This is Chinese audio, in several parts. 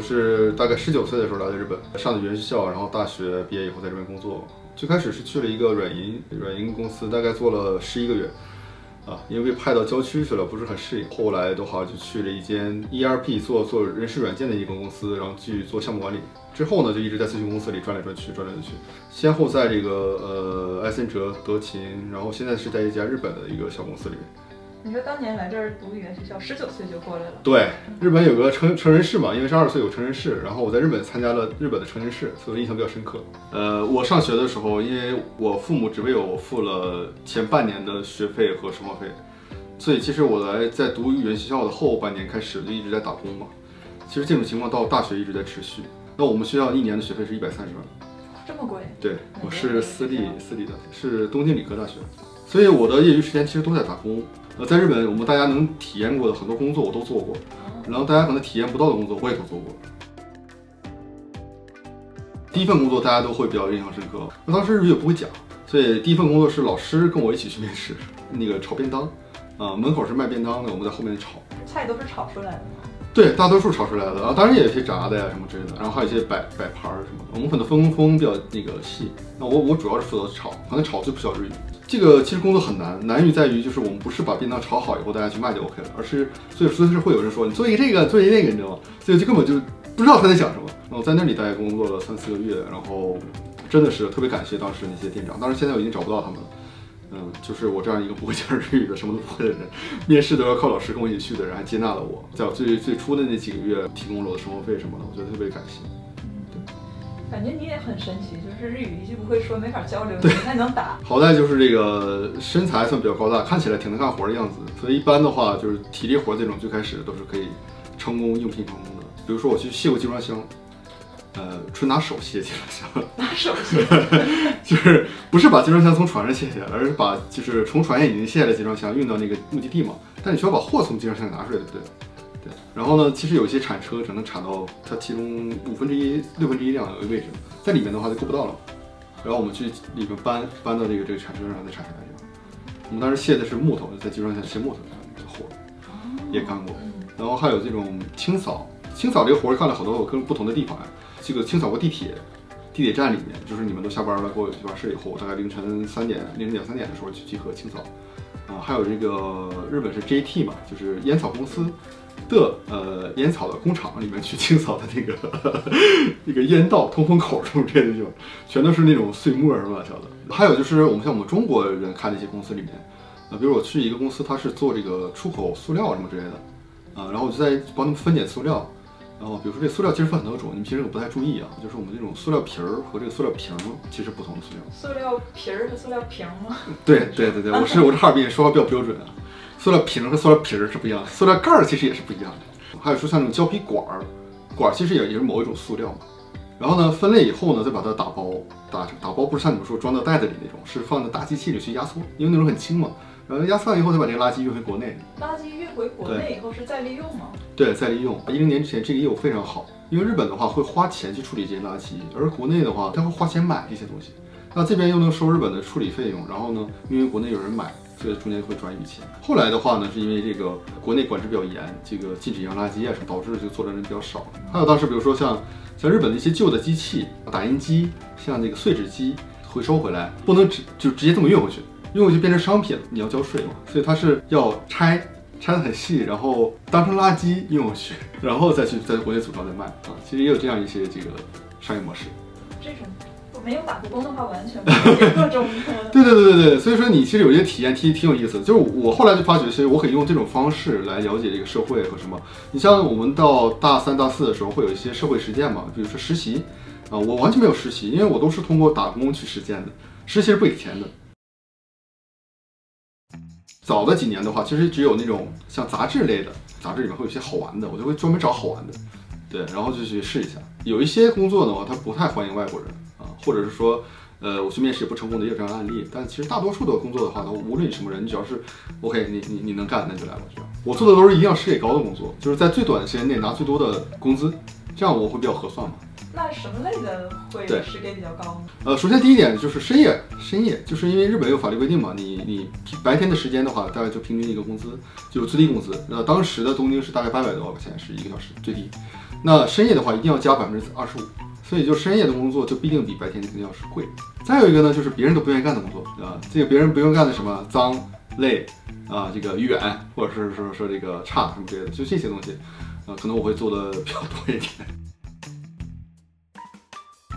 是大概十九岁的时候来的日本，上的语言学校，然后大学毕业以后在这边工作。最开始是去了一个软银软银公司，大概做了十一个月，啊，因为被派到郊区去了，不是很适应。后来的话就去了一间 ERP 做做人事软件的一个公司，然后去做项目管理。之后呢，就一直在咨询公司里转来转去，转来转去，先后在这个呃埃森哲、德勤，然后现在是在一家日本的一个小公司里面。你说当年来这儿读语言学校，十九岁就过来了。对，日本有个成成人式嘛，因为是二十岁有成人式，然后我在日本参加了日本的成人式，所以印象比较深刻。呃，我上学的时候，因为我父母只为我付了前半年的学费和生活费，所以其实我来在读语言学校的后半年开始就一直在打工嘛。其实这种情况到大学一直在持续。那我们学校一年的学费是一百三十万，这么贵？对，我是私立私立的，是东京理科大学，所以我的业余时间其实都在打工。呃，在日本，我们大家能体验过的很多工作我都做过，然后大家可能体验不到的工作我也都做过。第一份工作大家都会比较印象深刻，那当时日语也不会讲，所以第一份工作是老师跟我一起去面试，那个炒便当，啊，门口是卖便当的，我们在后面炒。菜都是炒出来的吗？对，大多数炒出来的，然后当然也有一些炸的呀什么之类的，然后还有一些摆摆盘儿什么的。我们可能分工分工比较那个细，那我我主要是负责炒，可能炒最不需要日语。这个其实工作很难，难于在于就是我们不是把便当炒好以后大家去卖就 OK 了，而是所以随时会有人说你做一个这个，做一个那个，你知道吗？所以就根本就不知道他在想什么。然后在那里大概工作了三四个月，然后真的是特别感谢当时那些店长，当然现在我已经找不到他们了。嗯，就是我这样一个不会讲日语的、什么都不会的人，面试都要靠老师跟我一起去的人，还接纳了我，在我最最初的那几个月提供了我的生活费什么的，我觉得特别感谢。感觉你也很神奇，就是日语一句不会说，没法交流，你还能打。好在就是这个身材算比较高大，看起来挺能干活的样子，所以一般的话就是体力活这种最开始都是可以成功应聘成功的。比如说我去卸过集装箱，呃，纯拿手卸集装箱，拿手卸，就是不是把集装箱从船上卸下来，而是把就是从船上已经卸下来集装箱运到那个目的地嘛。但你需要把货从集装箱拿出来，对不对？对，然后呢，其实有些铲车只能铲到它其中五分之一、六分之一这样的位置，在里面的话就够不到了。然后我们去里面搬搬到这个这个铲车上再铲下来。我们当时卸的是木头，在集装箱卸木头的这个活也干过。然后还有这种清扫，清扫这个活儿干了好多跟不同的地方呀。这个清扫过地铁，地铁站里面，就是你们都下班了，过去完事以后，大概凌晨三点、凌晨两三点的时候去集合清扫。啊，还有这个日本是 JT 嘛，就是烟草公司。的呃烟草的工厂里面去清扫的那个 那个烟道通风口什么之类的地方，全都是那种碎沫儿乱七八糟的。还有就是我们像我们中国人开的一些公司里面，啊，比如我去一个公司，它是做这个出口塑料什么之类的，啊，然后我就在帮他们分拣塑料，然后比如说这塑料其实分很多种，你们平时不太注意啊，就是我们这种塑料皮儿和这个塑料瓶其实不同的塑料。塑料皮儿和塑料瓶吗？对对对对，我是我是哈尔滨人，说话比较标准啊。塑料瓶和塑料皮儿是不一样的，塑料盖儿其实也是不一样的。还有说像那种胶皮管儿，管儿其实也也是某一种塑料嘛。然后呢，分类以后呢，再把它打包，打打包不是像你们说装到袋子里那种，是放在大机器里去压缩，因为那种很轻嘛。然后压缩完以后，再把这个垃圾运回国内。垃圾运回国内以后是再利用吗？对，再利用。一零年之前这个业务非常好，因为日本的话会花钱去处理这些垃圾，而国内的话他会花钱买这些东西，那这边又能收日本的处理费用，然后呢，因为国内有人买。所以中间会赚一笔钱。后来的话呢，是因为这个国内管制比较严，这个禁止洋垃圾啊什么，导致就做的人比较少。还有当时比如说像像日本的一些旧的机器，打印机，像那个碎纸机，回收回来不能直就直接这么运回去，运回去变成商品了，你要交税嘛。所以它是要拆拆的很细，然后当成垃圾运过去，然后再去在国内组装再卖啊。其实也有这样一些这个商业模式。这种我。没有打过工的话，完全不理各种。对对对对对，所以说你其实有些体验挺挺有意思的。就是我后来就发觉，其实我可以用这种方式来了解这个社会和什么。你像我们到大三、大四的时候，会有一些社会实践嘛，比如说实习啊，我完全没有实习，因为我都是通过打工去实践的。实习是不给钱的。早的几年的话，其实只有那种像杂志类的，杂志里面会有一些好玩的，我就会专门找好玩的，对，然后就去试一下。有一些工作的话，他不太欢迎外国人啊。或者是说，呃，我去面试也不成功的也有这样的案例，但其实大多数的工作的话，呢，无论你什么人，你只要是 OK，你你你能干，那就来吧。这样，我做的都是一定要时给高的工作，就是在最短的时间内拿最多的工资，这样我会比较合算嘛。那什么类的会时给比较高呢？呃，首先第一点就是深夜，深夜就是因为日本有法律规定嘛，你你白天的时间的话，大概就平均一个工资，就是最低工资。那当时的东京是大概八百多块钱是一个小时最低。那深夜的话一定要加百分之二十五，所以就深夜的工作就必定比白天肯定要是贵。再有一个呢，就是别人都不愿意干的工作啊，这个别人不用干的什么脏累啊，这个远或者是说说这个差什么之类的，就这些东西，啊，可能我会做的比较多一点。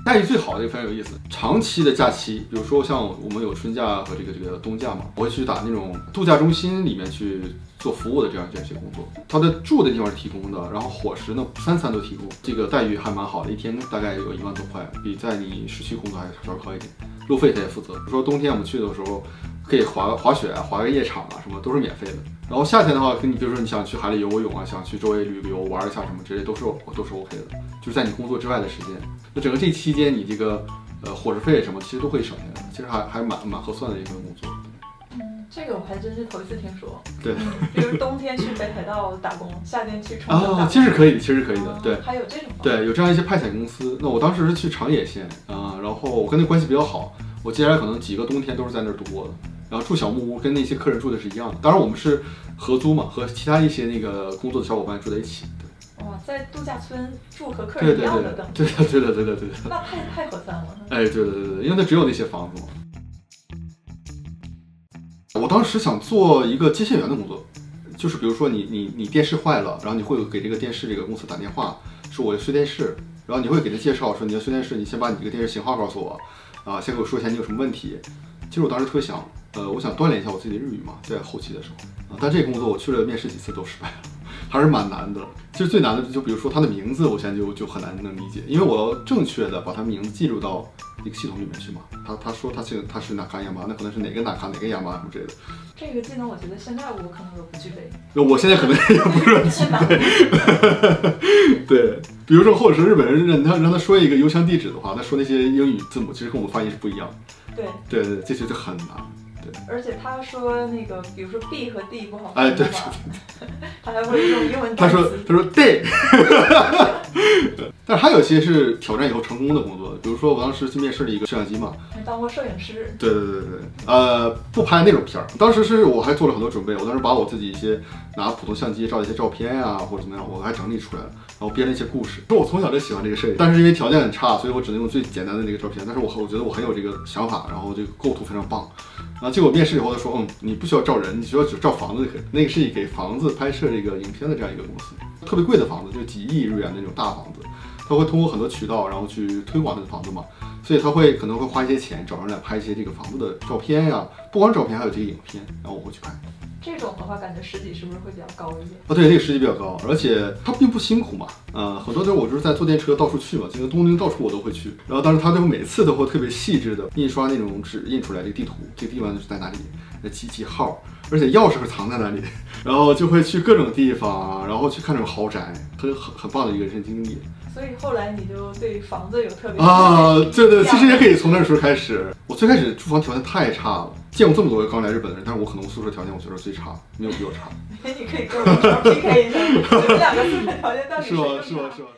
待遇最好的也非常有意思，长期的假期，比如说像我们有春假和这个这个冬假嘛，我会去打那种度假中心里面去做服务的这样这样一些工作。他的住的地方是提供的，然后伙食呢三餐都提供，这个待遇还蛮好的，一天大概有一万多块，比在你市区工作还稍微高一点。路费他也负责，比如说冬天我们去的时候。可以滑滑雪啊，滑个夜场啊，什么都是免费的。然后夏天的话，跟你比如说你想去海里游个泳啊，想去周围旅个游玩一下什么，这些都是都是 OK 的。就是在你工作之外的时间，那整个这期间你这个呃伙食费什么，其实都可以省下来，其实还还蛮蛮合算的一份工作。嗯，这个我还真是头一次听说。对，比如冬天去北海道打工，夏天去冲绳啊，其实可以，其实可以的。对，还有这种。对，有这样一些派遣公司。那我当时是去长野县啊，然后我跟那关系比较好，我接下来可能几个冬天都是在那儿度过的。然后住小木屋，跟那些客人住的是一样的。当然，我们是合租嘛，和其他一些那个工作的小伙伴住在一起。在度假村住和客人一样的对的，对的，对的，对的。那太太合算了。哎，对对对对，因为它只有那些房子嘛。我当时想做一个接线员的工作，就是比如说你你你电视坏了，然后你会给这个电视这个公司打电话，说我要修电视，然后你会给他介绍说你要修电视，你先把你这个电视型号告诉我，啊，先给我说一下你有什么问题。其实我当时特别想。呃，我想锻炼一下我自己的日语嘛，在后期的时候啊，但这个工作我去了面试几次都失败了，还是蛮难的。其实最难的就比如说他的名字，我现在就就很难能理解，因为我要正确的把他名字记录到一个系统里面去嘛。他他说他是他是哪卡亚麻，那可能是哪个哪卡哪个亚麻什么之类的。这个技能我觉得现在我可能都不具备。那我现在可能也不是很具备。对，比如说或者是日本人让他让他说一个邮箱地址的话，他说那些英语字母其实跟我们发音是不一样。对对对，这些就很难。而且他说那个，比如说 B 和 D 不好哎，对，他还会用英文他说他说 D，但是还有些是挑战以后成功的工作，比如说我当时去面试了一个摄像机嘛，当过摄影师。对对对对对，呃，不拍那种片儿。当时是我还做了很多准备，我当时把我自己一些拿普通相机照一些照片呀，或者怎么样，我还整理出来了，然后编了一些故事。说我从小就喜欢这个摄影，但是因为条件很差，所以我只能用最简单的那个照片。但是我我觉得我很有这个想法，然后这个构图非常棒。然后结果面试以后他说，嗯，你不需要照人，你需要只照房子就可以。那个是给房子拍摄这个影片的这样一个公司，特别贵的房子，就几亿日元那种大房子。他会通过很多渠道，然后去推广那个房子嘛，所以他会可能会花一些钱找人来拍一些这个房子的照片呀，不光照片，还有这个影片，然后我会去拍。这种的话，感觉十几是不是会比较高一点？啊，对，这个十几比较高，而且它并不辛苦嘛。呃，很多地儿我就是在坐电车到处去嘛，这个东京到处我都会去。然后，但是他就每次都会特别细致的印刷那种纸，印出来这个地图，这个地方是在哪里，那几几号，而且钥匙会藏在哪里，然后就会去各种地方，然后去看这种豪宅，很很很棒的一个人生经历。所以后来你就对房子有特别啊，对对，其实也可以从那时候开始。我最开始住房条件太差了，见过这么多刚来日本的人，但是我可能宿舍条件我觉得最差，没有比我差。你可以跟我 PK 一下，你们两个宿舍条件到底谁更差？是吗？是吗？是吧？